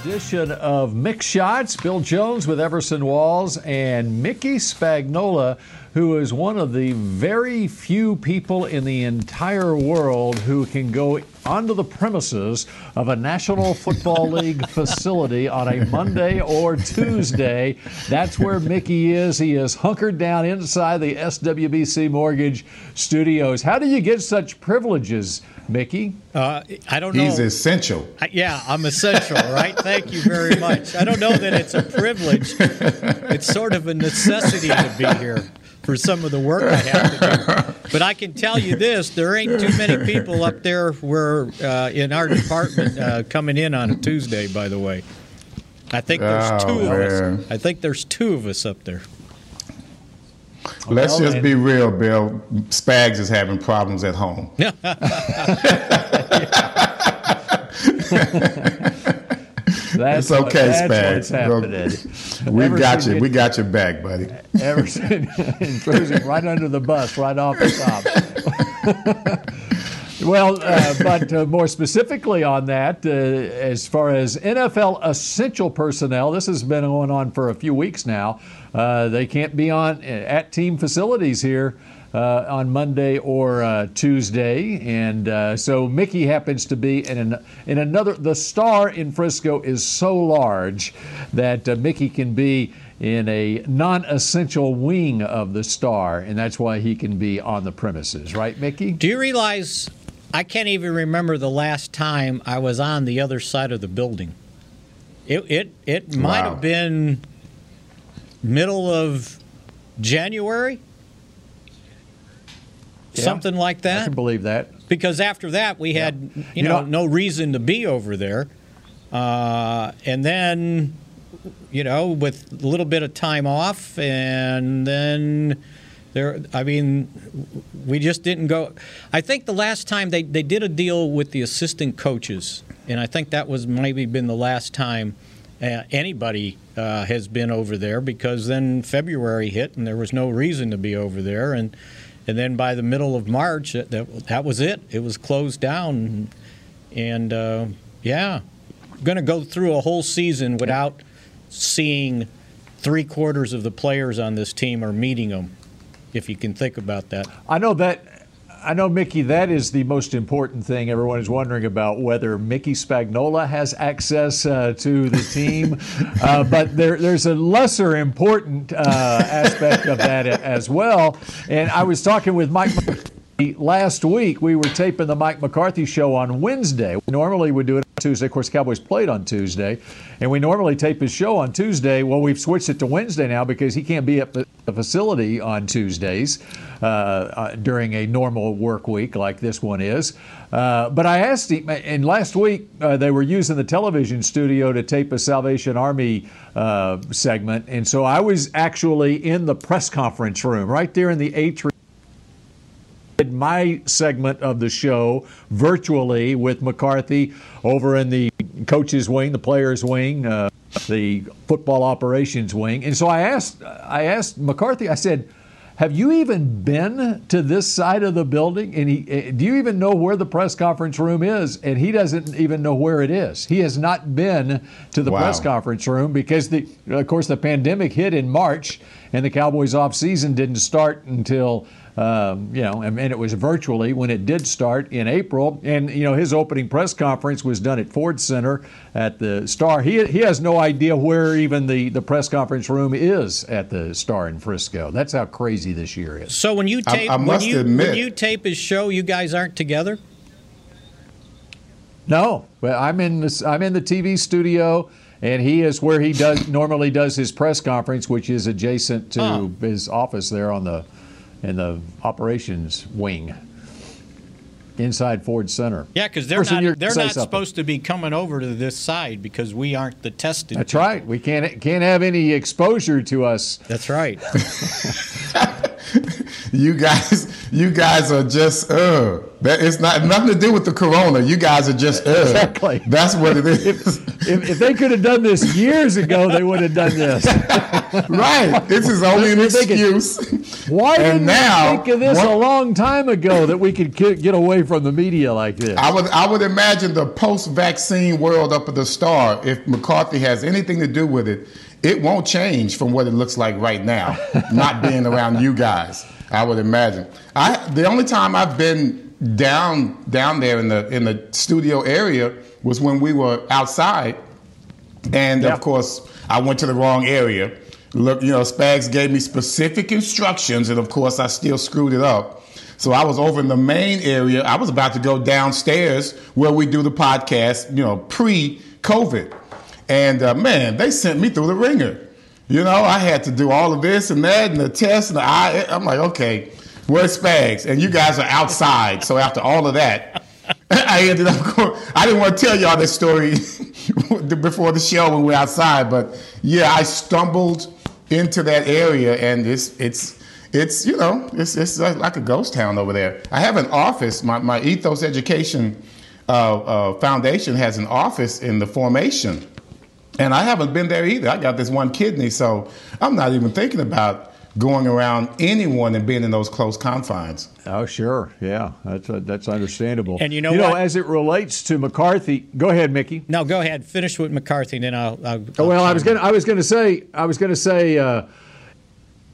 Edition of Mick Shots. Bill Jones with Everson Walls and Mickey Spagnola, who is one of the very few people in the entire world who can go onto the premises of a National Football League facility on a Monday or Tuesday. That's where Mickey is. He is hunkered down inside the SWBC Mortgage Studios. How do you get such privileges? Mickey? Uh, I don't know. He's essential. I, yeah, I'm essential, right? Thank you very much. I don't know that it's a privilege. It's sort of a necessity to be here for some of the work I have to do. But I can tell you this: there ain't too many people up there. Where uh, in our department uh, coming in on a Tuesday. By the way, I think there's Oh, two of us. I think there's two of us up there. Let's Well, just and- be real, Bill. Spags is having problems at home. That's It's okay, what, that's Spags. what's happening. We got Everson you. We got your back, buddy. Everson throws him right under the bus, right off the top. well, uh, but uh, more specifically on that, uh, as far as NFL essential personnel, this has been going on for a few weeks now. Uh, they can't be on at team facilities here. Uh, on Monday or uh, Tuesday, and uh, so Mickey happens to be in an, in another. The star in Frisco is so large that uh, Mickey can be in a non-essential wing of the star, and that's why he can be on the premises, right, Mickey? Do you realize I can't even remember the last time I was on the other side of the building? It it it might Wow. have been middle of January. Yeah. Something like that. I can believe that. Because after that, we had you, You know, know- no reason to be over there, uh, and then you know with a little bit of time off, and then there. I mean, we just didn't go. I think the last time they they did a deal with the assistant coaches, and I think that was maybe been the last time. Uh, anybody uh, has been over there because then February hit and there was no reason to be over there and and then by the middle of March, that, that, that was it. It was closed down. And uh, yeah, going to go through a whole season without seeing three quarters of the players on this team or meeting them, if you can think about that. I know that. I know, Mickey, that is the most important thing. Everyone is wondering about whether Mickey Spagnola has access uh, to the team. uh, but there, there's a lesser important uh, aspect of that as well. And I was talking with Mike last week. We were taping the Mike McCarthy show on Wednesday. Normally, We do it on Tuesday. Of course, Cowboys played on Tuesday. And we normally tape his show on Tuesday. Well, we've switched it to Wednesday now because he can't be at the facility on Tuesdays uh, uh, during a normal work week like this one is. Uh, but I asked him, and last week uh, they were using the television studio to tape a Salvation Army uh, segment. And so I was actually in the press conference room right there in the atrium my segment of the show virtually with McCarthy over in the coaches wing, the players wing, uh, the football operations wing. And so I asked, I asked McCarthy. I said, "Have you even been to this side of the building? And he, eh, do you even know where the press conference room is?" And he doesn't even know where it is. He has not been to the Wow. press conference room because the, of course, the pandemic hit in March, and the Cowboys' off season didn't start until um, you know, and, and it was virtually when it did start in April. And you know, his opening press conference was done at Ford Center at the Star. He he has no idea where even the the press conference room is at the Star in Frisco. That's how crazy this year is. So when you I- tape, I when must you admit- when you tape his show, you guys aren't together. No, but I'm in this. I'm in the TV studio. And he is where he does normally does his press conference, which is adjacent to his office there on the in the operations wing. inside Ford Center. Yeah, because they're Person, not they're not something. supposed to be coming over to this side because we aren't the tested. That's people. right. We can't can't have any exposure to us. That's right. You guys, you guys are just uh. That it's not nothing to do with the corona. You guys are just uh. Exactly. That's what it is. If, if they could have done this years ago, they would have done this. right. This is only an They're thinking- excuse. Why And didn't now, think of this what- a long time ago that we could get get away from the media like this? I would I would imagine the post-vaccine world up at the star. If McCarthy has anything to do with it, it won't change from what it looks like right now. not being around you guys, I would imagine. I the only time I've been down down there in the in the studio area was when we were outside, and Yeah. of course I went to the wrong area. Look, you know, Spags gave me specific instructions, and of course I still screwed it up. So I was over in the main area. I was about to go downstairs where we do the podcast, you know, pre-COVID, and uh, man, they sent me through the ringer. You know, I had to do all of this and that and the test, and the I. I'm like, okay, where's Spags? And you guys are outside. So after all of that, I ended up going. I didn't want to tell y'all this story before the show when we were outside, but yeah, I stumbled into that area, and it's it's it's you know it's it's like a ghost town over there. I have an office. My my Ethos Education uh, uh, Foundation has an office in the formation, and I haven't been there either. I got this one kidney, so I'm not even thinking about going around anyone and being in those close confines. Oh, sure. Yeah, that's uh, that's understandable. And you know you know, as it relates to McCarthy, go ahead, Mickey. no, go ahead. Finish with McCarthy, and then I'll. I'll, Oh, well, I I'll was chime gonna I was gonna say I was gonna say uh,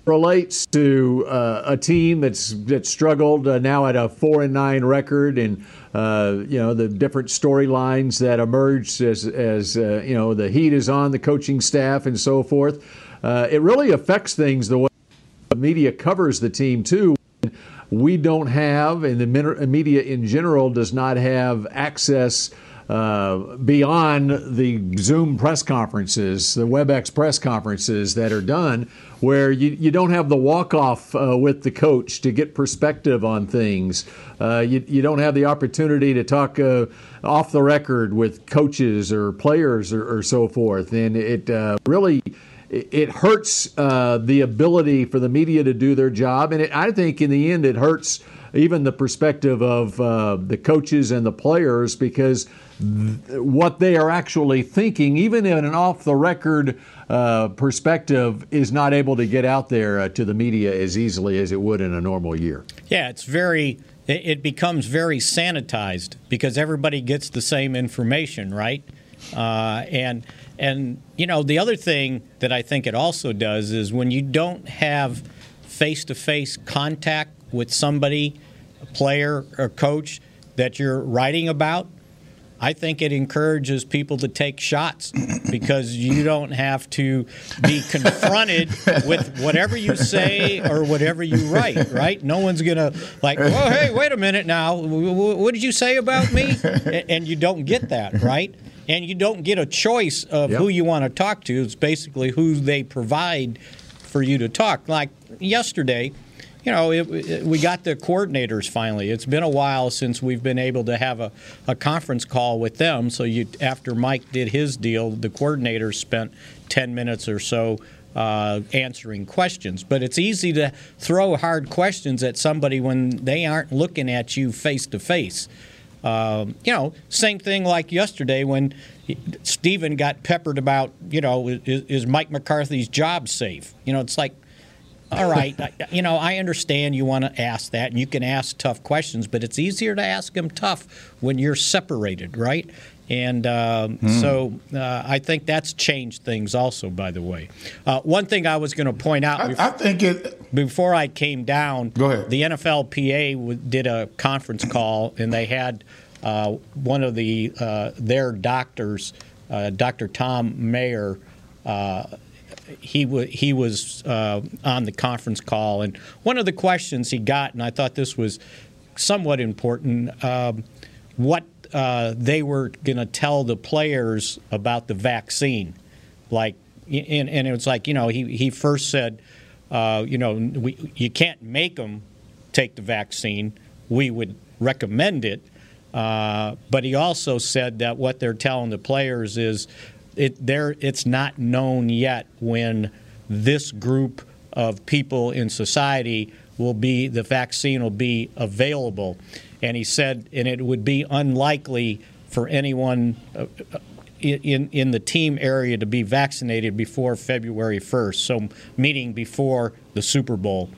relates to uh, a team that's that struggled uh, now at a four and nine record, and uh, you know the different storylines that emerged as as uh, you know the heat is on the coaching staff and so forth. Uh, it really affects things the way the media covers the team too. We don't have, and the media in general does not have access uh, beyond the Zoom press conferences, the WebEx press conferences that are done, where you, you don't have the walk off uh, with the coach to get perspective on things. Uh, you, you don't have the opportunity to talk uh, off the record with coaches or players or, or so forth. And it uh, really it hurts uh, the ability for the media to do their job, and it, I think in the end it hurts even the perspective of uh, the coaches and the players because th- what they are actually thinking, even in an off-the-record uh, perspective, is not able to get out there uh, to the media as easily as it would in a normal year. Yeah, it's very. It becomes very sanitized because everybody gets the same information, right? Uh, and and you know the other thing that I think it also does is when you don't have face-to-face contact with somebody, a player or coach that you're writing about, I think it encourages people to take shots because you don't have to be confronted with whatever you say or whatever you write, right? No one's going to, like, oh, hey, wait a minute now. What did you say about me? And you don't get that, right? And you don't get a choice of Yep. who you want to talk to. It's basically who they provide for you to talk. Like yesterday, you know, it, it- we got the coordinators finally. It's been a while since we've been able to have a, a conference call with them. So you, after Mike did his deal, the coordinators spent 10 minutes or so uh, answering questions. But it's easy to throw hard questions at somebody when they aren't looking at you face to face. You know, same thing like yesterday when Stephen got peppered about, you know, is, is Mike McCarthy's job safe? You know, it's like, all right, you know, I understand you want to ask that, and you can ask tough questions, but it's easier to ask them tough when you're separated, right? And um, so uh, I think that's changed things also, by the way. Uh, one thing I was going to point out I, I think it. before I came down, Go ahead. the NFLPA w- did a conference call, and they had uh, one of the uh, their doctors, uh, Dr. Thom Mayer. He wa he was uh, on the conference call, and one of the questions he got, and I thought this was somewhat important, um, what uh, they were going to tell the players about the vaccine, like, and, and it was like you know he he first said, uh, you know, we, you can't make them take the vaccine. We would recommend it. Uh, but he also said that what they're telling the players is it there it's not known yet when this group of people in society will be the vaccine will be available and he said and it would be unlikely for anyone uh, in in the team area to be vaccinated before February 1st so meeting before the Super Bowl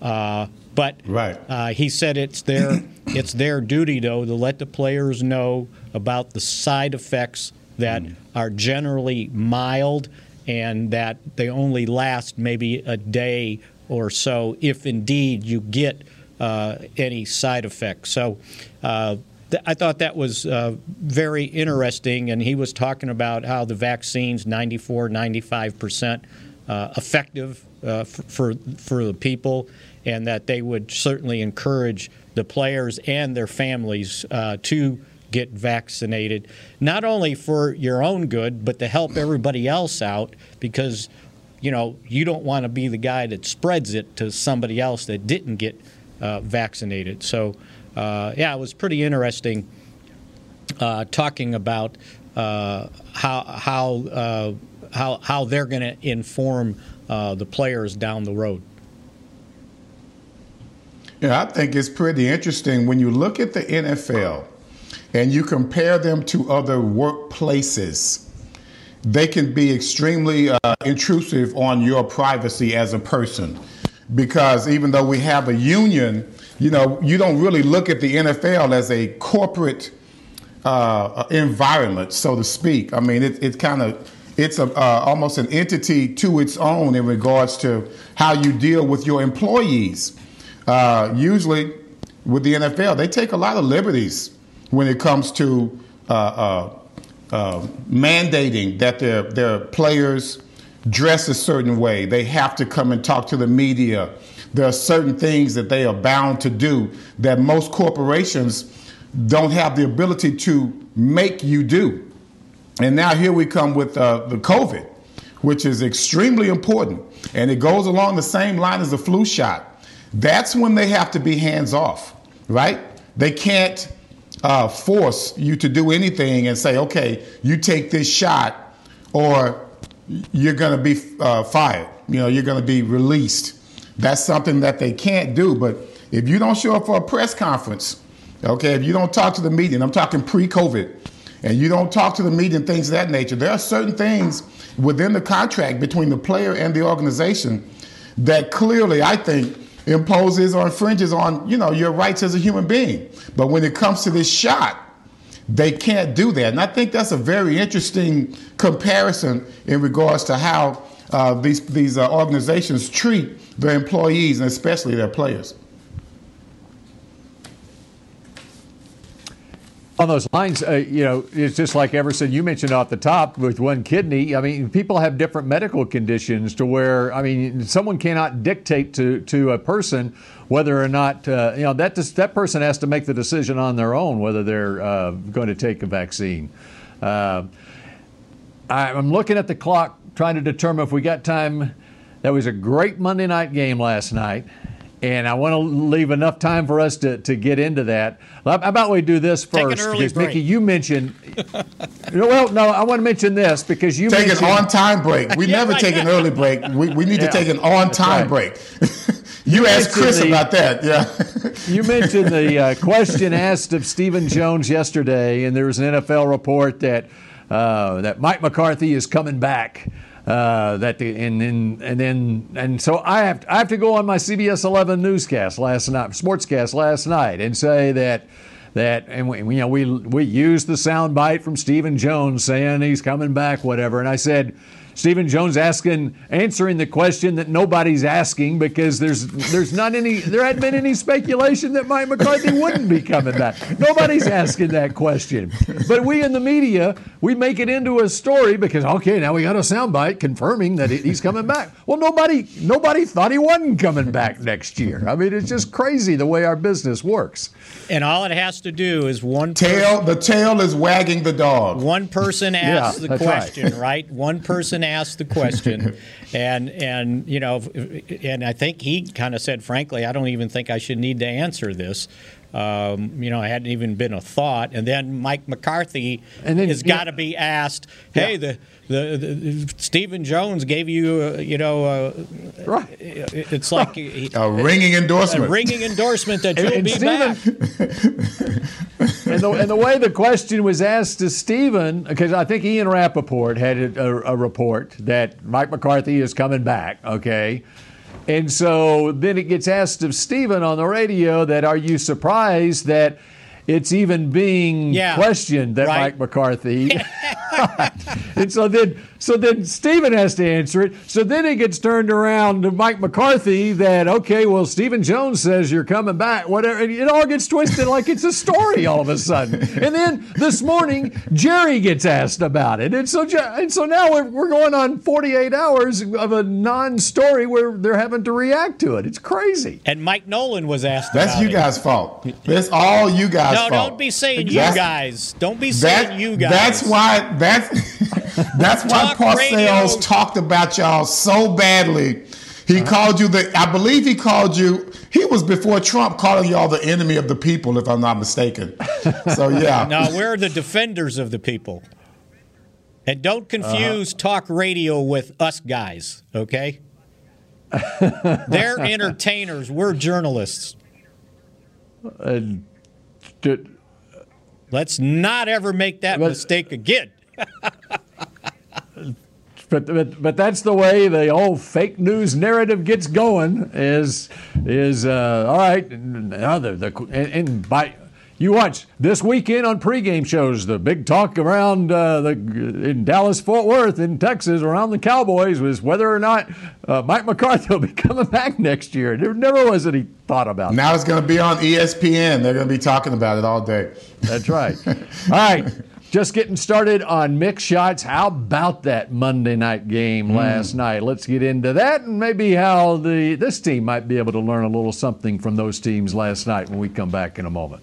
uh, but right. uh, he said it's their it's their duty though to let the players know about the side effects that mm. are generally mild and that they only last maybe a day or so if indeed you get uh, any side effects. So uh, th- I thought that was uh, very interesting, and he was talking about how the vaccine's 94, 95 percent uh, effective uh, for, for the people, and that they would certainly encourage the players and their families uh, to get vaccinated, not only for your own good, but to help everybody else out because, you know, you don't want to be the guy that spreads it to somebody else that didn't get uh, vaccinated. So, uh, yeah, it was pretty interesting uh, talking about uh, how how uh, how how they're going to inform uh, the players down the road. Yeah, I think it's pretty interesting when you look at the NFL and you compare them to other workplaces, they can be extremely uh, intrusive on your privacy as a person. Because even though we have a union, you know, you don't really look at the NFL as a corporate uh, environment, so to speak. I mean, it, it kind of it's a, uh, almost an entity to its own in regards to how you deal with your employees. Uh, usually, with the NFL, they take a lot of liberties when it comes to uh, uh, uh, mandating that their, their players dress a certain way. They have to come and talk to the media. There are certain things that they are bound to do that most corporations don't have the ability to make you do. And now here we come with uh, the COVID, which is extremely important. And it goes along the same line as the flu shot. That's when they have to be hands off, right? They can't uh, force you to do anything and say, okay, you take this shot or you're going to be uh, fired. You know, you're going to be released. That's something that they can't do. But if you don't show up for a press conference, okay, if you don't talk to the media, and I'm talking pre-COVID, and you don't talk to the media things of that nature, there are certain things within the contract between the player and the organization that clearly, I think, imposes or infringes on you know your rights as a human being. But when it comes to this shot, they can't do that. And I think that's a very interesting comparison in regards to how uh, these these uh, organizations treat their employees and especially their players. On those lines, uh, you know, it's just like Everson, you mentioned off the top with one kidney. I mean, people have different medical conditions to where, I mean, someone cannot dictate to, to a person whether or not, uh, you know, that, that person has to make the decision on their own whether they're uh, going to take a vaccine. Uh, I'm looking at the clock trying to determine if we got time. That was a great Monday night game last night and I want to leave enough time for us to, to get into that. How about we do this first? because break. Mickey, you mentioned. well, no, I want to mention this because you take an on time break. We never take an early break. We, we need yeah, to take an on time right. break. you, you asked Chris the, about that, yeah. you mentioned the uh, question asked of Stephen Jones yesterday, and there was an NFL report that uh, that Mike McCarthy is coming back. Uh, that and then and then and so I have to, I have to go on my CBS 11 newscast last night, sportscast last night, and say that that and we, you know we we used the soundbite from Stephen Jones saying he's coming back, whatever, and I said Stephen Jones asking, answering the question that nobody's asking because there's there's not any there hadn't been any speculation that Mike McCarthy wouldn't be coming back. Nobody's asking that question, but we in the media we make it into a story because okay now we got a soundbite confirming that he's coming back. Well, nobody nobody thought he wasn't coming back next year. I mean, it's just crazy the way our business works. And all it has to do is one tail. the tail is wagging the dog. One person asks yeah, the question, right. right? One person asked the question, and and you know, and I think he kind of said, frankly, I don't even think I should need to answer this, Um, you know, it hadn't even been a thought. And then Mike McCarthy And then- has got to be asked, "Hey, Yeah. the, the, the Stephen Jones gave you, uh, you know, uh, Right. it's like he- A ringing a endorsement. ringing endorsement that you'll and be Stephen- back." and, the, and the way the question was asked to Stephen, because I think Ian Rapoport had a, a report that Mike McCarthy is coming back, okay? And so then it gets asked of Stephen on the radio that are you surprised that it's even being Yeah, questioned that right. Mike McCarthy and so then so then Stephen has to answer it. So then it gets turned around to Mike McCarthy that okay, well Stephen Jones says you're coming back. Whatever and it all gets twisted like it's a story all of a sudden. And then this morning Jerry gets asked about it. And so and so now we're, we're going on 48 hours of a non-story where they're having to react to it. It's crazy. And Mike Nolan was asked. That's about you it. guys' fault. That's all you guys' No, fault. don't be saying That's- you guys. Don't be saying That, you guys. That's why that's that's why Talk radio. Parcells talked about y'all so badly. He Uh-huh. called you the I believe he called you he was before Trump calling y'all the enemy of the people, if I'm not mistaken. So yeah. now, we're the defenders of the people. And don't confuse talk radio with us guys, okay? They're entertainers. We're journalists. And to- Let's not ever make that But- mistake again. but, but but that's the way the old fake news narrative gets going. Is is uh, all right? Now the, the and, and by you watch this weekend on pregame shows the big talk around uh, the in Dallas Fort Worth in Texas around the Cowboys was whether or not uh, Mike McCarthy will be coming back next year. There never was any thought about. that. Now it's gonna be on ESPN. They're gonna be talking about it all day. That's right. All right. Just getting started on Mick Shots. How about that Monday night game hmm. last night? Let's get into that and maybe how the this team might be able to learn a little something from those teams last night when we come back in a moment.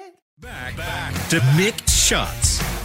To Mick Shots.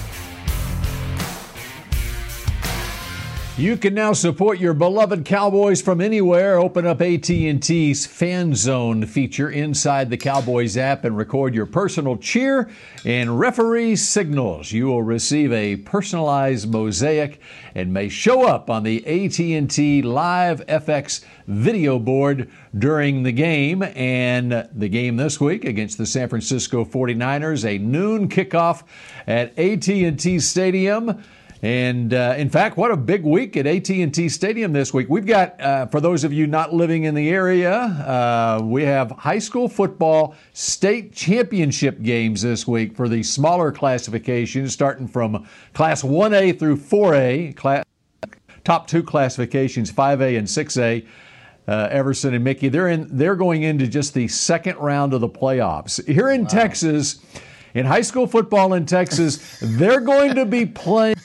You can now support your beloved Cowboys from anywhere. Open up AT&T's Fan Zone feature inside the Cowboys app and record your personal cheer and referee signals. You will receive a personalized mosaic and may show up on the AT&T Live FX video board during the game and the game this week against the San Francisco 49ers, a noon kickoff at AT&T Stadium. And uh, in fact, what a big week at AT&T Stadium this week. We've got, uh, for those of you not living in the area, uh, we have high school football state championship games this week for the smaller classifications, starting from Class 1A through 4A, class, top two classifications, 5A and 6A. Uh, Everson and Mickey, they're in. They're going into just the second round of the playoffs here in wow. Texas in high school football in Texas, they're going to be playing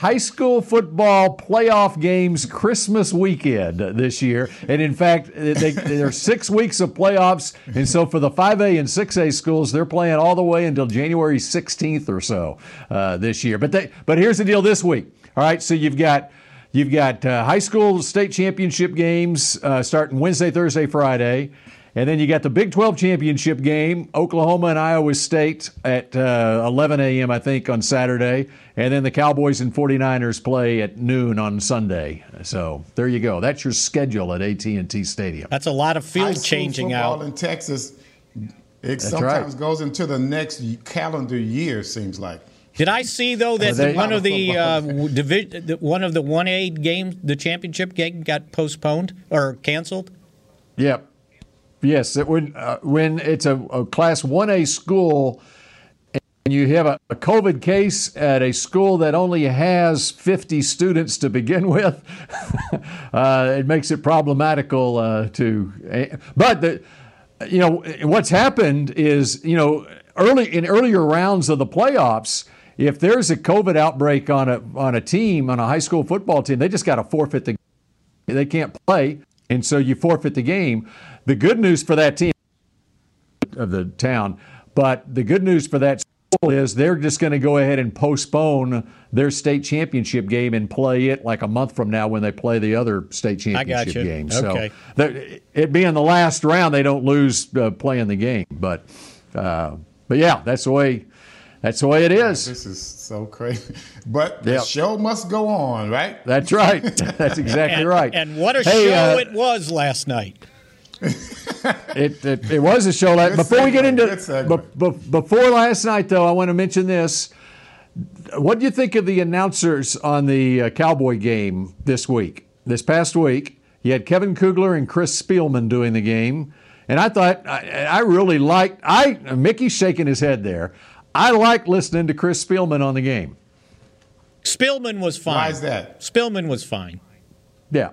high school football playoff games Christmas weekend this year. And in fact, they, there are six weeks of playoffs. And so for the 5A and 6A schools, they're playing all the way until January 16th or so uh, this year. But, they, but here's the deal this week. All right, so you've got. You've got uh, high school state championship games uh, starting Wednesday, Thursday, Friday. And then you got the Big 12 championship game, Oklahoma and Iowa State at uh, 11 a.m., I think, on Saturday. And then the Cowboys and 49ers play at noon on Sunday. So there you go. That's your schedule at AT&T Stadium. That's a lot of field changing out. in Texas, it That's sometimes right. goes into the next calendar year, seems like. Did I see though that well, one of the uh, divi- one of the one A games, the championship game, got postponed or canceled? Yep. Yes, it, when uh, when it's a, a class one A school and you have a, a, COVID case at a school that only has 50 students to begin with, uh, it makes it problematical uh, to. Eh, but the, you know what's happened is you know early in earlier rounds of the playoffs. If there's a COVID outbreak on a on a team on a high school football team, they just got to forfeit the. They can't play, and so you forfeit the game. The good news for that team of the town, but the good news for that school is they're just going to go ahead and postpone their state championship game and play it like a month from now when they play the other state championship game. Okay. So it being the last round, they don't lose uh, playing the game. But uh, but yeah, that's the way that's the way it is. This is so crazy. But the yep. show must go on, right? That's right. That's exactly and, right. And what a hey, show uh, it was last night it, it, it was a show. Like, before segue, we get into b- b- before last night, though, I want to mention this. What do you think of the announcers on the uh, Cowboy game this week? This past week, you had Kevin Kugler and Chris Spielman doing the game, and I thought I, I really liked. I Mickey's shaking his head there. I like listening to Chris Spielman on the game. Spielman was fine. Why is that? Spielman was fine. Yeah,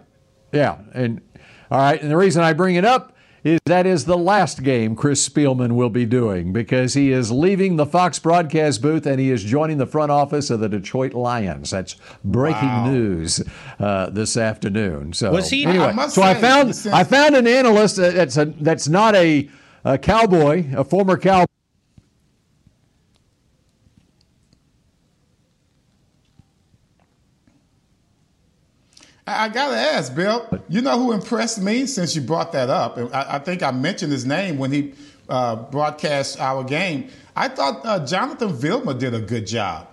yeah, and all right, and the reason I bring it up is that is the last game Chris Spielman will be doing because he is leaving the Fox broadcast booth and he is joining the front office of the Detroit Lions. That's breaking wow. news uh, this afternoon. So was he? Anyway, I so I found I found an analyst that's a, that's not a, a cowboy, a former cowboy. I, gotta ask, Bill. You know who impressed me since you brought that up? I, I think I mentioned his name when he uh, broadcast our game. I thought uh, Jonathan Vilma did a good job.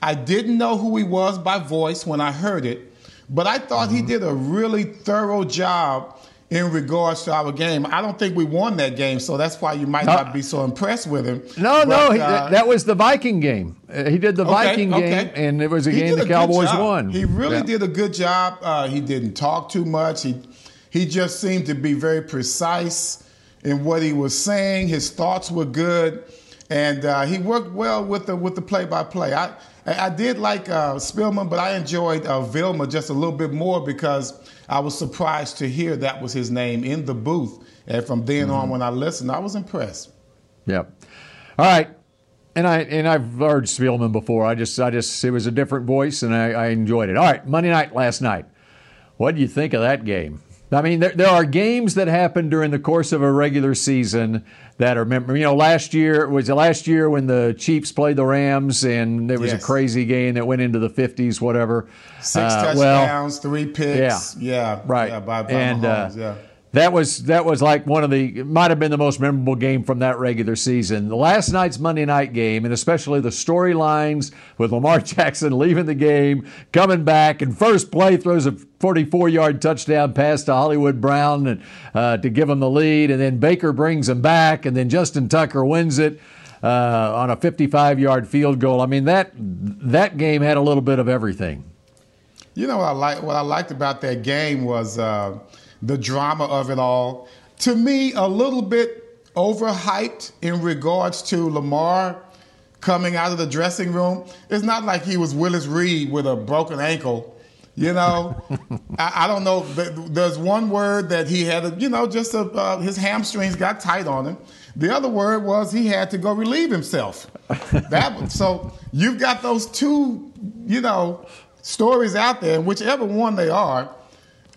I didn't know who he was by voice when I heard it, but I thought mm-hmm. he did a really thorough job in regards to our game. I don't think we won that game, so that's why you might not be so impressed with him. No, but, no, he, uh, that was the Viking game. Uh, he did the okay, Viking okay. game, and it was a he game the Cowboys won. He really yeah. did a good job. Uh, he didn't talk too much. He he just seemed to be very precise in what he was saying. His thoughts were good, and uh, he worked well with the with the play by play. I I did like uh, Spielman, but I enjoyed uh, Vilma just a little bit more because I was surprised to hear that was his name in the booth. And from then mm-hmm. on, when I listened, I was impressed. Yep. All right. And I and I've heard Spielman before. I just I just it was a different voice, and I, I enjoyed it. All right, Monday night last night. What do you think of that game? I mean, there, there are games that happen during the course of a regular season that are. You know, last year was the last year when the Chiefs played the Rams, and there was yes. a crazy game that went into the 50s, whatever. Six uh, touchdowns, well, three picks. Yeah, yeah, right. Yeah, by, by and, Mahomes, uh, yeah that was that was like one of the might have been the most memorable game from that regular season. The last night's Monday night game, and especially the storylines with Lamar Jackson leaving the game, coming back, and first play throws a 44-yard touchdown pass to Hollywood Brown and, uh, to give him the lead, and then Baker brings him back, and then Justin Tucker wins it. uh, on a 55-yard field goal. I mean that that game had a little bit of everything. You know what I like? What I liked about that game was uh, the drama of it all. To me, a little bit overhyped in regards to Lamar coming out of the dressing room. It's not like he was Willis Reed with a broken ankle. You know, I, I, don't know. There's one word that he had, a, you know, just a, uh, his hamstrings got tight on him. The other word was he had to go relieve himself. that so you've got those two, you know, stories out there, whichever one they are.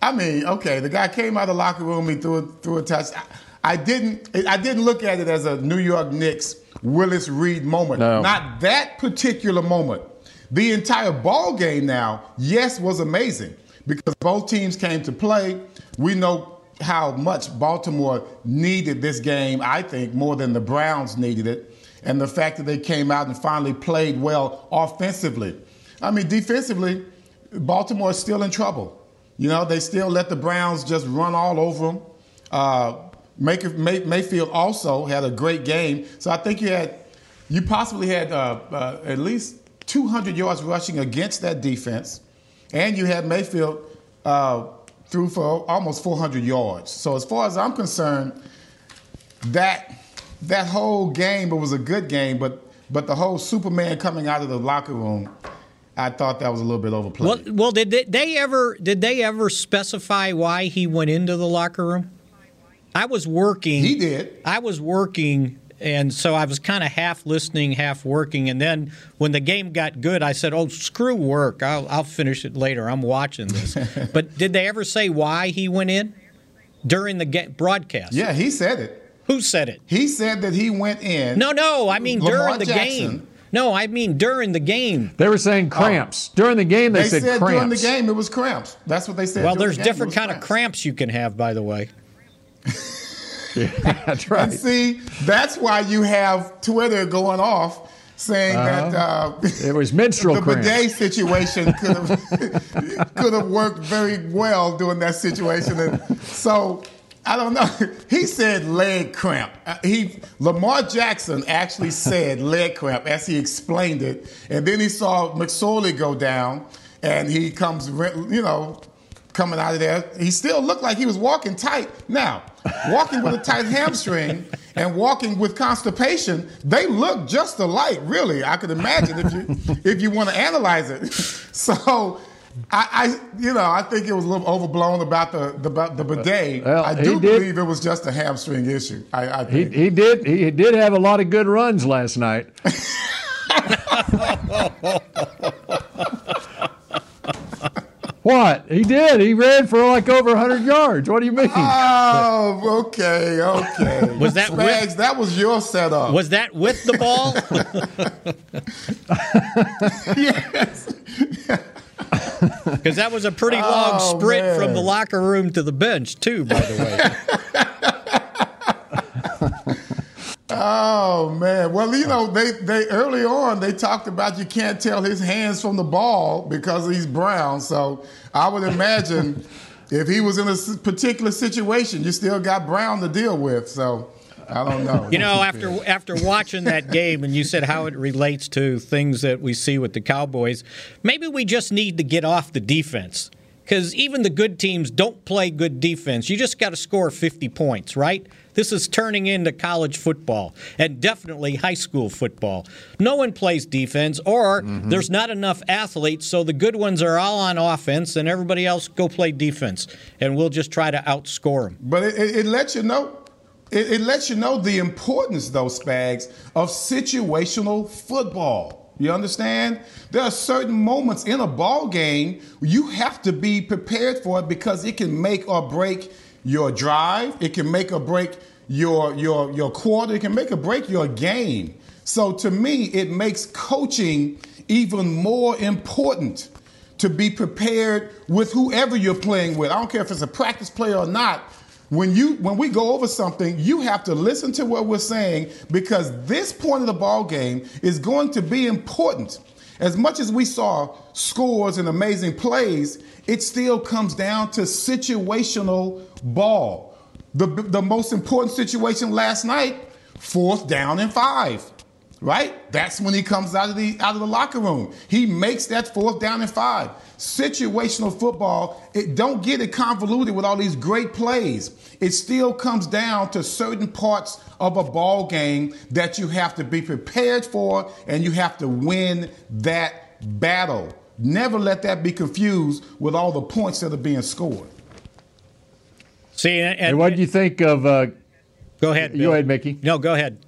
I mean, okay, the guy came out of the locker room, he threw a, threw a touch. I, I didn't I didn't look at it as a New York Knicks Willis Reed moment. No. Not that particular moment. The entire ball game now, yes, was amazing because both teams came to play. We know how much Baltimore needed this game, I think, more than the Browns needed it. And the fact that they came out and finally played well offensively. I mean, defensively, Baltimore is still in trouble. You know, they still let the Browns just run all over them. Uh, May, Mayfield also had a great game. So I think you had, you possibly had uh, uh, at least 200 yards rushing against that defense, and you had Mayfield uh, threw for almost 400 yards. So as far as I'm concerned, that that whole game, it was a good game, but but the whole Superman coming out of the locker room. I thought that was a little bit overplayed. Well, well, did they, they ever did they ever specify why he went into the locker room? I was working. He did. I was working, and so I was kind of half listening, half working. And then when the game got good, I said, "Oh, screw work. I'll, I'll finish it later. I'm watching this." but did they ever say why he went in during the broadcast? Yeah, he said it. Who said it? He said that he went in. No, no. I mean Lamar during the Jackson. game. No, I mean during the game. They were saying cramps during the game. They, They said, said cramps. during the game it was cramps. That's what they said. Well, during there's the game. Different was kind of cramps. cramps you can have, by the way. yeah, That's right. And see, that's why you have Twitter going off saying that uh, it was menstrual the cramps. bidet situation could have could have worked very well during that situation. And so I don't know. He said leg cramp. Uh, He Lamar Jackson actually said leg cramp as he explained it, and then he saw McSorley go down, and he comes, you know, coming out of there. He still looked like he was walking tight. Now, walking with a tight hamstring and walking with constipation, they look just alike. Really, I could imagine if you if you want to analyze it. So. I, I, you know, I think it was a little overblown about the the, the bidet. Well, I he do did- believe it was just a hamstring issue. I, I He, think. he did he did have a lot of good runs last night. what he did? He ran for like over 100 yards. What do you mean? Oh, okay, okay. Was that with- that was your setup? Was that with the ball? yes. Because that was a pretty long Oh, sprint man. from the locker room to the bench, too, by the way. Oh man. Well, you know, they they early on they talked about you can't tell his hands from the ball because he's brown. So I would imagine if he was in a particular situation, you still got Brown to deal with. So I don't know. You know, after after watching that game, and you said how it relates to things that we see with the Cowboys, maybe we just need to get off the defense. Because even the good teams don't play good defense. You just got to score 50 points, right? This is turning into college football and definitely high school football. No one plays defense, or mm-hmm. there's not enough athletes, so the good ones are all on offense, and everybody else go play defense, and we'll just try to outscore them. But it, it, it lets you know. It, it lets you know the importance, though, Spags, of situational football. You understand? There are certain moments in a ball game you have to be prepared for it because it can make or break your drive. It can make or break your your your quarter. It can make or break your game. So to me, it makes coaching even more important to be prepared with whoever you're playing with. I don't care if it's a practice player or not. When you when we go over something, you have to listen to what we're saying because this point of the ball game is going to be important. As much as we saw scores and amazing plays, it still comes down to situational ball. The the most important situation last night, fourth down and five. Right? That's when he comes out of the out of the locker room. He makes that fourth down and five. Situational football, it don't get it convoluted with all these great plays. It still comes down to certain parts of a ball game that you have to be prepared for and you have to win that battle. Never let that be confused with all the points that are being scored. See, and, And what do you think of? Uh, go ahead. Go ahead, Mickey. No, go ahead.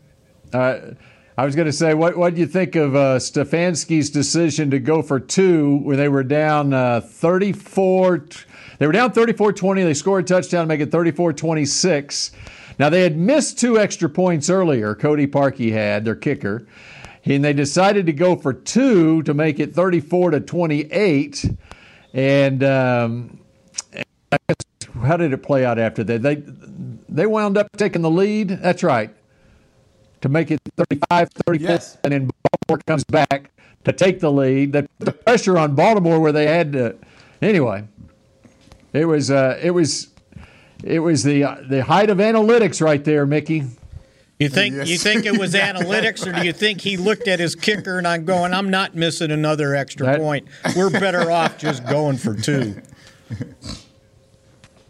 Uh, I was going to say, what what do you think of uh, Stefanski's decision to go for two when they were down uh, 34? They were down 34-20. They scored a touchdown to make it 34-26. Now they had missed two extra points earlier. Cody Parkey had their kicker, and they decided to go for two to make it 34 to 28. And um, how did it play out after that? They they wound up taking the lead. That's right to make it 35 34 yes. and then Baltimore comes back to take the lead. The, the pressure on Baltimore where they had to anyway. It was uh, it was it was the uh, the height of analytics right there, Mickey. You think yes. you think it was analytics, or do you think he looked at his kicker and I'm going, I'm not missing another extra that, point. We're better off just going for two.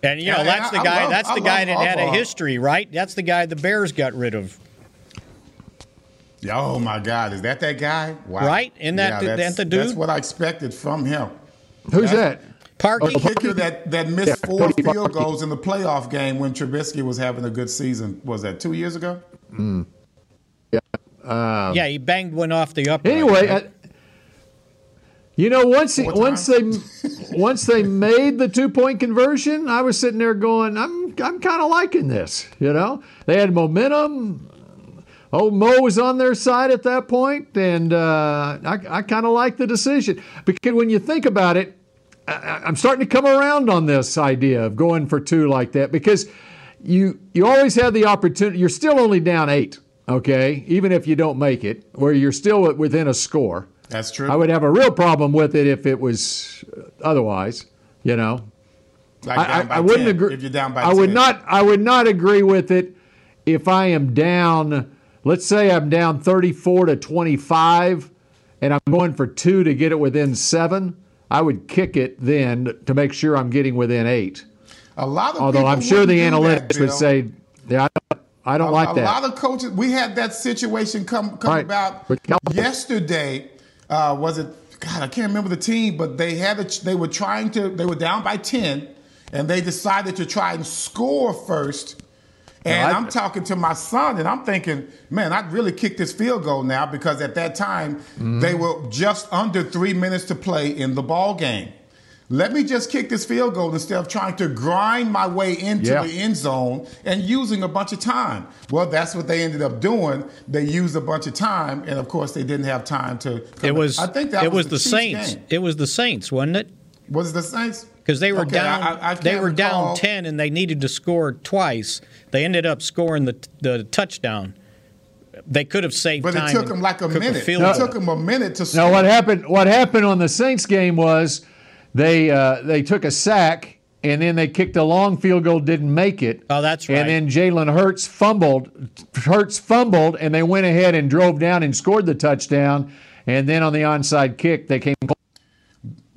And you know, that's the guy. Love, that's the guy that had a history, right? That's the guy the Bears got rid of. Oh my God, is that that guy? Wow. Right? In that, yeah, that the dude? That's what I expected from him. Who's that? Parkey. A kicker that, that missed yeah, four field goals in the playoff game when Trubisky was having a good season. Was that two years ago? Mm. Yeah. Um, yeah, he banged one off the up. Anyway, right? I, you know, once he, once they once they made the two point conversion, I was sitting there going, I'm I'm kind of liking this. You know, they had momentum old Mo was on their side at that point, and uh, I, I kind of like the decision because when you think about it, I, I'm starting to come around on this idea of going for two like that because you you always have the opportunity. You're still only down eight, okay, even if you don't make it, where you're still within a score. That's true. I would have a real problem with it if it was otherwise. You know, like I, I, wouldn't 10, agree. If you're down by, I 10. would not. I would not agree with it if I am down Let's say I'm down 34 to 25 and I'm going for two to get it within seven. I would kick it then to make sure I'm getting within eight. A lot of although I'm sure the analytics that, would say, yeah, I don't, I don't a, like a that. A lot of coaches, we had that situation come come right. about yesterday. Uh, was it? God, I can't remember the team, but they had a, they were trying to they were down by ten, and they decided to try and score first and no, I'm talking to my son, and I'm thinking, man, I'd really kick this field goal now because at that time mm-hmm. they were just under three minutes to play in the ball game. Let me just kick this field goal instead of trying to grind my way into yeah. the end zone and using a bunch of time. Well, that's what they ended up doing. They used a bunch of time, and of course, they didn't have time to. It was. I think that it was, was the, the Saints. Game. It was the Saints, wasn't it? Was it the Saints? Because they were okay, down. I, I they were recall. down ten, and they needed to score twice. They ended up scoring the the touchdown. They could have saved but time. it took them like a minute. A it took them a minute to. Score. Now what happened? What happened on the Saints game was they uh, they took a sack. And then they kicked a long field goal, didn't make it. Oh, that's right. And then Jalen Hurts fumbled. Hurts fumbled, and they went ahead and drove down and scored the touchdown. And then on the onside kick, they came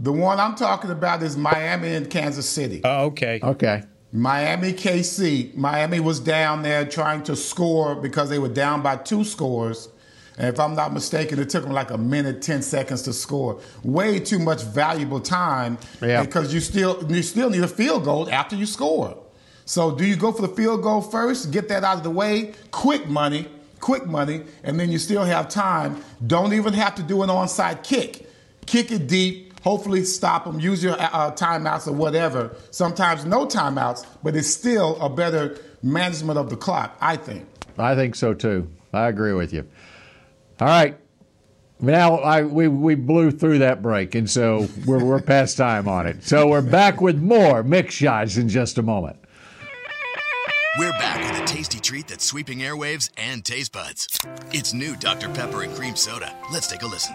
the one I'm talking about is Miami and Kansas City. Oh, okay. Okay. Miami KC. Miami was down there trying to score because they were down by two scores. And if I'm not mistaken, it took them like a minute, 10 seconds to score. Way too much valuable time yeah. because you still you still need a field goal after you score. So do you go for the field goal first, get that out of the way, quick money, quick money, and then you still have time. Don't even have to do an onside kick. Kick it deep, hopefully stop them, use your uh, timeouts or whatever. Sometimes no timeouts, but it's still a better management of the clock, I think. I think so too. I agree with you. All right. Now I, we, we blew through that break, and so we're, we're past time on it. So we're back with more Mick Shots in just a moment. We're back with a tasty treat that's sweeping airwaves and taste buds. It's new Dr. Pepper and Cream Soda. Let's take a listen.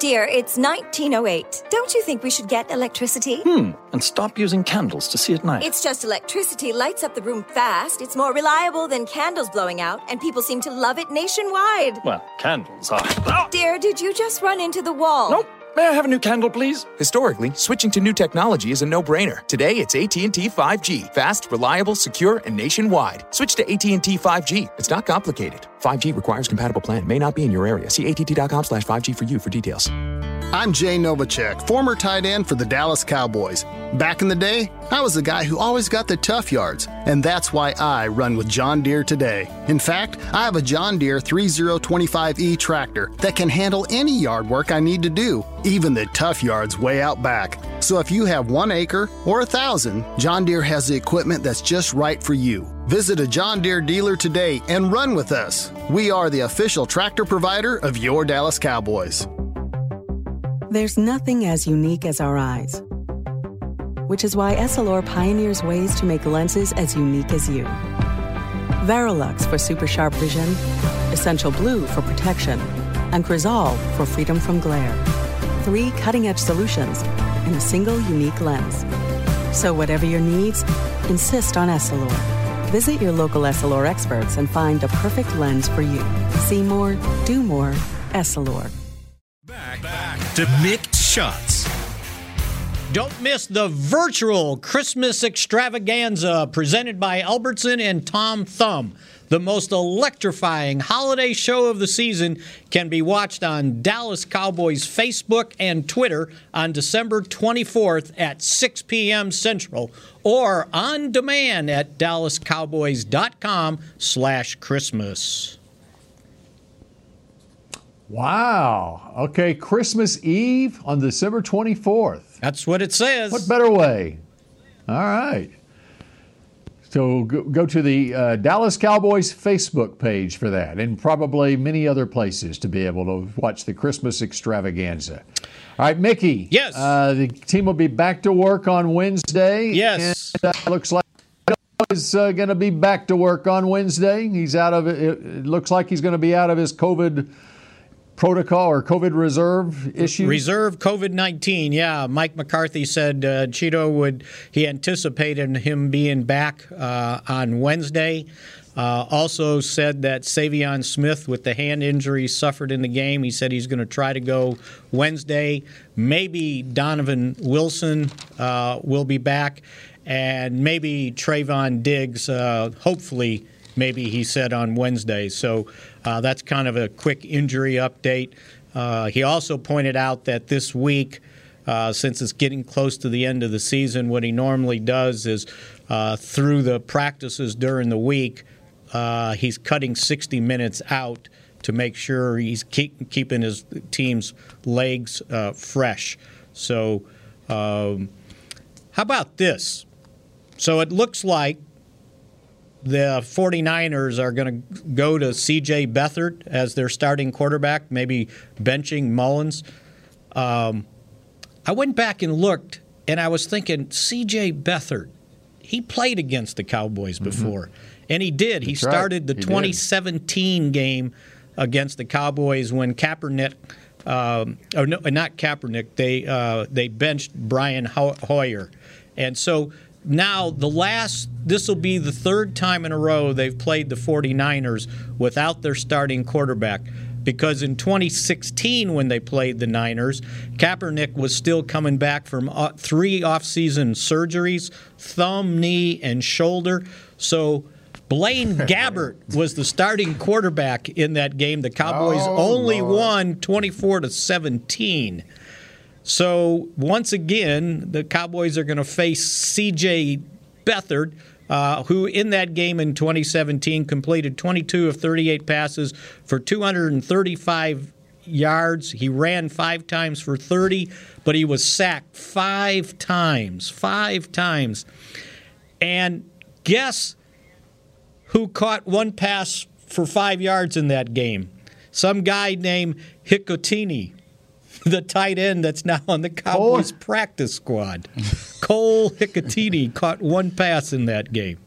Dear, it's 1908. Don't you think we should get electricity? Hmm, and stop using candles to see at night. It's just electricity lights up the room fast. It's more reliable than candles blowing out, and people seem to love it nationwide. Well, candles are. Dear, did you just run into the wall? Nope. May I have a new candle, please? Historically, switching to new technology is a no-brainer. Today, it's AT&T 5G. Fast, reliable, secure, and nationwide. Switch to AT&T 5G. It's not complicated. 5G requires compatible plan. May not be in your area. See att.com slash 5G for you for details. I'm Jay Novacek, former tight end for the Dallas Cowboys. Back in the day, I was the guy who always got the tough yards, and that's why I run with John Deere today. In fact, I have a John Deere 3025E tractor that can handle any yard work I need to do, even the tough yards way out back. So if you have one acre or a thousand, John Deere has the equipment that's just right for you. Visit a John Deere dealer today and run with us. We are the official tractor provider of your Dallas Cowboys. There's nothing as unique as our eyes, which is why Essilor pioneers ways to make lenses as unique as you. Varilux for super sharp vision, Essential Blue for protection, and Crizal for freedom from glare. Three cutting edge solutions in a single unique lens. So, whatever your needs, insist on Essilor. Visit your local Essilor experts and find the perfect lens for you. See more, do more, Essilor. Back to Mick Shots. Don't miss the virtual Christmas extravaganza presented by Albertson and Tom Thumb. The most electrifying holiday show of the season can be watched on Dallas Cowboys Facebook and Twitter on December 24th at 6 p.m. Central or on demand at dallascowboys.com slash Christmas. Wow. Okay, Christmas Eve on December 24th. That's what it says. What better way? All right. So go, go to the uh, Dallas Cowboys Facebook page for that, and probably many other places to be able to watch the Christmas extravaganza. All right, Mickey. Yes. Uh, the team will be back to work on Wednesday. Yes. And, uh, looks like is uh, going to be back to work on Wednesday. He's out of it. It looks like he's going to be out of his COVID protocol or COVID reserve issue? Reserve COVID 19, yeah. Mike McCarthy said uh, Cheeto would, he anticipated him being back uh, on Wednesday. Uh, also said that Saivion Smith, with the hand injury suffered in the game, he said he's going to try to go Wednesday. Maybe Donovan Wilson uh, will be back, and maybe Trevon Diggs, uh, hopefully, maybe he said on Wednesday. So uh, that's kind of a quick injury update. Uh, he also pointed out that this week, uh, since it's getting close to the end of the season, what he normally does is uh, through the practices during the week, uh, he's cutting 60 minutes out to make sure he's keep, keeping his team's legs uh, fresh. So, um, how about this? So it looks like the 49ers are going to go to CJ Beathard as their starting quarterback, maybe benching Mullens. Um, I went back and looked, and I was thinking, CJ Beathard, he played against the Cowboys before, mm-hmm. and he did. He That's started right. the He 2017 did. game against the Cowboys when Kaepernick. Um, or no, not Kaepernick. They uh, they benched Brian Hoyer, and so now the last this will be the third time in a row they've played the 49ers without their starting quarterback. Because in 2016 when they played the Niners Kaepernick was still coming back from uh, three off-season surgeries thumb knee and shoulder. So Blaine Gabbert was the starting quarterback in that game. The Cowboys Oh, only Lord. won 24 to 17 so once again, the Cowboys are going to face C.J. Beathard, uh, who in that game in 2017 completed 22 of 38 passes for 235 yards. He ran five times for 30, but he was sacked five times. Five times. And guess who caught one pass for five yards in that game? Some guy named Hikutini the tight end that's now on the Cowboys practice squad. Cole Hikutini caught one pass in that game.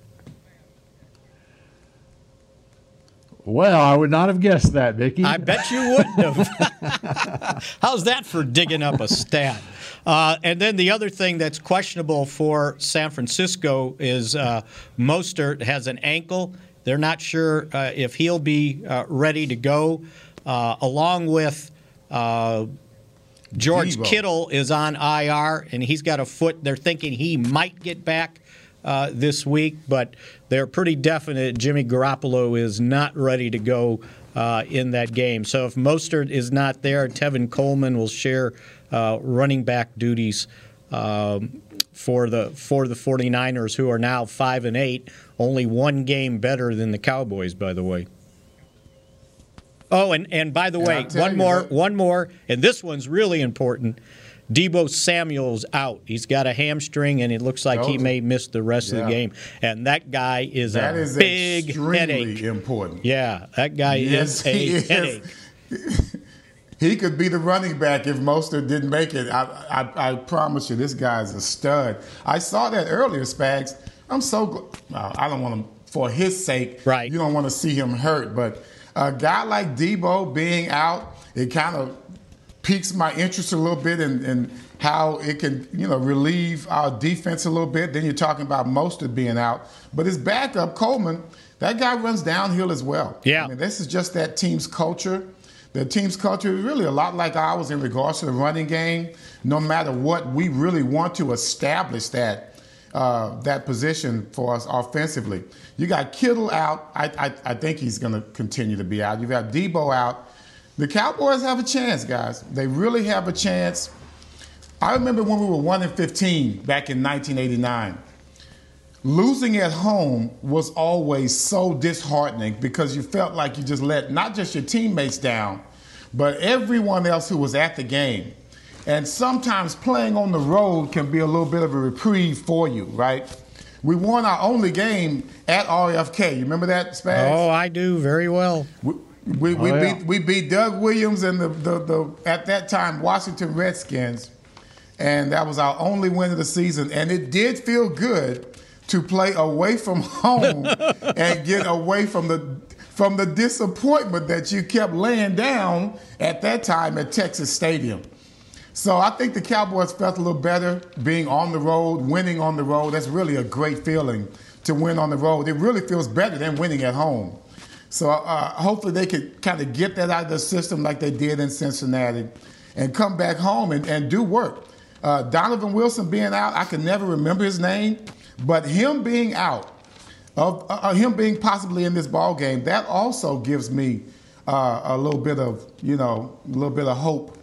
Well, I would not have guessed that, Mickey. I bet you wouldn't have. How's that for digging up a stat? Uh, and then the other thing that's questionable for San Francisco is uh, Mostert has an ankle. They're not sure uh, if he'll be uh, ready to go, uh, along with. George Deebo. Kittle is on IR, and he's got a foot. They're thinking he might get back uh, this week, but they're pretty definite Jimmy Garoppolo is not ready to go uh, in that game. So if Mostert is not there, Tevin Coleman will share uh, running back duties um, for the for the 49ers, who are now five and eight, only one game better than the Cowboys, by the way. Oh, and, and by the way, one more, that- one more, and this one's really important. Deebo Samuel's out. He's got a hamstring, and it looks like he may miss the rest of the game. And that guy is That a is big extremely headache. important. Yeah, that guy Yes, is a he is. He could be the running back if Mostert didn't make it. I, I, I promise you, this guy's a stud. I saw that earlier, Spags. I'm so gl- well, I don't want him for his sake. Right. You don't want to see him hurt, but a guy like Deebo being out, it kind of piques my interest a little bit in, in how it can, you know, relieve our defense a little bit. Then you're talking about Mostert being out, but his backup Coleman, that guy runs downhill as well. Yeah. I mean, this is just that team's culture. The team's culture is really a lot like ours in regards to the running game. No matter what, we really want to establish that uh, that position for us offensively. You got Kittle out. I, I, I think he's going to continue to be out. You've got Deebo out. The Cowboys have a chance, guys. They really have a chance. I remember when we were 1 and 15 back in 1989. Losing at home was always so disheartening because you felt like you just let not just your teammates down, but everyone else who was at the game. And sometimes playing on the road can be a little bit of a reprieve for you, right? We won our only game at RFK. You remember that, Spags? Oh, I do very well. We, we, we Oh, yeah. beat we beat Doug Williams and the, the, the at that time Washington Redskins, and that was our only win of the season. And it did feel good to play away from home and get away from the from the disappointment that you kept laying down at that time at Texas Stadium. So I think the Cowboys felt a little better being on the road, winning on the road. That's really a great feeling to win on the road. It really feels better than winning at home. So uh, hopefully they could kind of get that out of the system like they did in Cincinnati and come back home and, and do work. Uh, Donovan Wilson being out, I can never remember his name, but him being out, of uh, him being possibly in this ball game, that also gives me uh, a little bit of, you know, a little bit of hope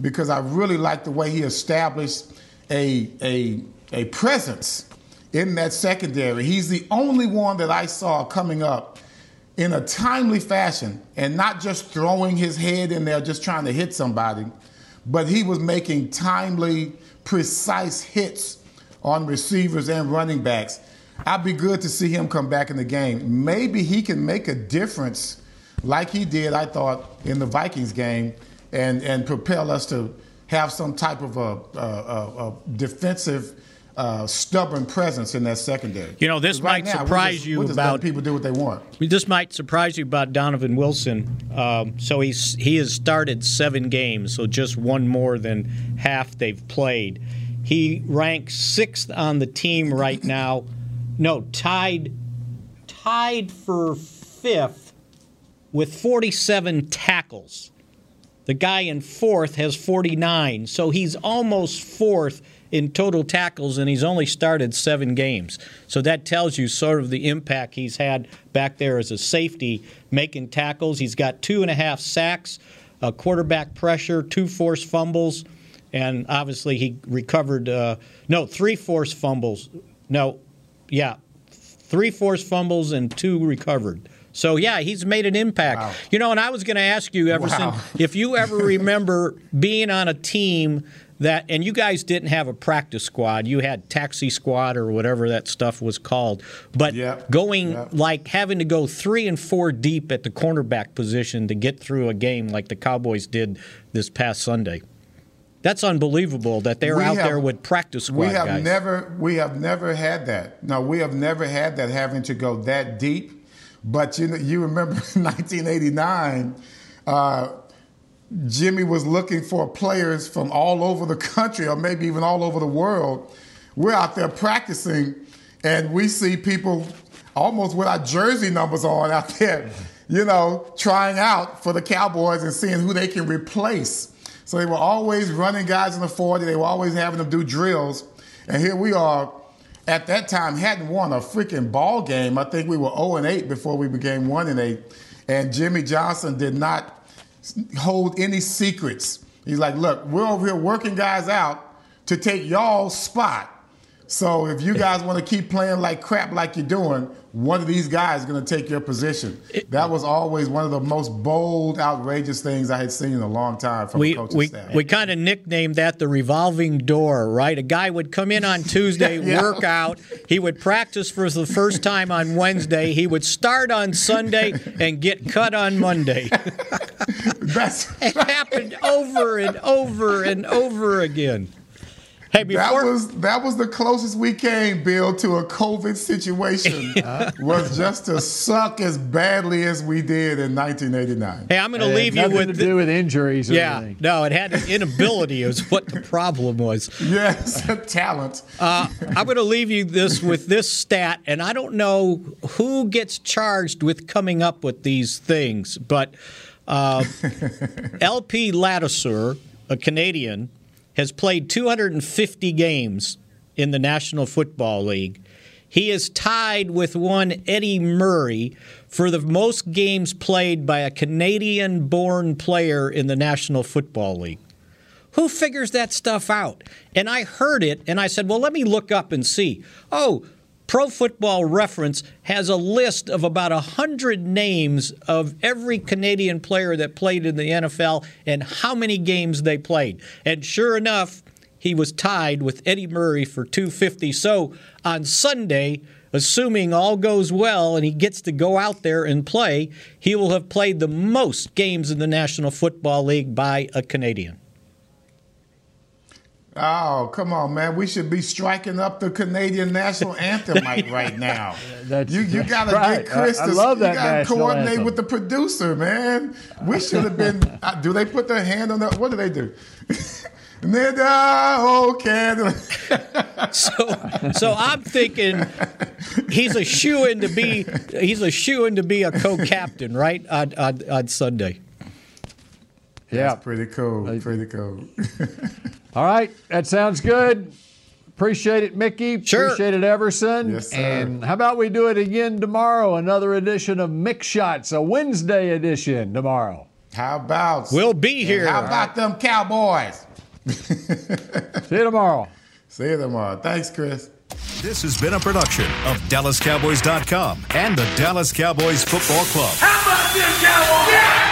because I really like the way he established a, a, a presence in that secondary. He's the only one that I saw coming up in a timely fashion and not just throwing his head in there just trying to hit somebody, but he was making timely, precise hits on receivers and running backs. I'd be good to see him come back in the game. Maybe he can make a difference like he did, I thought, in the Vikings game and, and propel us to have some type of a, a, a, defensive, uh, stubborn presence in that secondary. You know, this right might now, surprise just- you about- people do what they want. This might surprise you about Donovan Wilson. Um, so he's he has started seven games, so just one more than half they've played. He ranks sixth on the team right now. No, tied tied for fifth with 47 tackles. The guy in fourth has 49, so he's almost fourth in total tackles, and he's only started seven games. So that tells you sort of the impact he's had back there as a safety, making tackles. He's got two and a half sacks, a quarterback pressure, two forced fumbles, and obviously he recovered, uh, no, three forced fumbles. No, yeah, three forced fumbles and two recovered. So yeah, he's made an impact. You know, and I was going to ask you, Everson, Wow. if you ever remember being on a team that, and you guys didn't have a practice squad, you had taxi squad or whatever that stuff was called, but going like having to go three and four deep at the cornerback position to get through a game like the Cowboys did this past Sunday. That's unbelievable that they're We out have- there with practice squad We have guys. never we have never had that. No, we have never had that having to go that deep. But you know, you remember 1989, uh, Jimmy was looking for players from all over the country, or maybe even all over the world. We're out there practicing, and we see people almost with our jersey numbers on out there, you know, trying out for the Cowboys and seeing who they can replace. So they were always running guys in the 40. They were always having them do drills. And here we are, at that time, hadn't won a freaking ball game. I think we were 0 and 8 before we became 1 and 8. And Jimmy Johnson did not hold any secrets. He's like, look, we're over here working guys out to take y'all's spot. So if you guys want to keep playing like crap like you're doing, one of these guys is going to take your position. That was always one of the most bold, outrageous things I had seen in a long time from we, coaching we, staff. We kind of nicknamed that the revolving door, right? A guy would come in on Tuesday, Yeah. work out. He would practice for the first time on Wednesday. He would start on Sunday and get cut on Monday. That's it happened over and over and over again. Hey, before that was that was the closest we came, Bill, to a COVID situation. was just to suck as badly as we did in 1989. Hey, I'm going to leave you with to do with injuries. Or yeah, anything. no, it had an inability is what the problem was. Yes, talent. Uh, I'm going to leave you this with this stat, and I don't know who gets charged with coming up with these things, but uh, LP Ladouceur, a Canadian, has played 250 games in the National Football League. He is tied with one Eddie Murray for the most games played by a Canadian born player in the National Football League. Who figures that stuff out? And I heard it and I said, well, let me look up and see. Oh, Pro Football Reference has a list of about 100 names of every Canadian player that played in the NFL and how many games they played. And sure enough, he was tied with Eddie Murray for 250. So on Sunday, assuming all goes well and he gets to go out there and play, he will have played the most games in the National Football League by a Canadian. Oh, come on, man. We should be striking up the Canadian national anthem like right now. That's- you you gotta right. get Chris I- I to love that you gotta coordinate anthem. with the producer, man. We should have been uh, do they put their hand on the what do they do? Nigga, oh, candle. So, so I'm thinking he's a shoe in to be he's a shoe in to be a co-captain, right? On, on, on Sunday. Yeah. That's pretty cool. Pretty cool. All right, that sounds good. Appreciate it, Mickey. Sure. Appreciate it, Everson. Yes, sir. And how about we do it again tomorrow? Another edition of Mick Shots, a Wednesday edition tomorrow. How about We'll be here. How about them Cowboys? See you tomorrow. See you tomorrow. Thanks, Chris. This has been a production of DallasCowboys.com and the Dallas Cowboys Football Club. How about them Cowboys?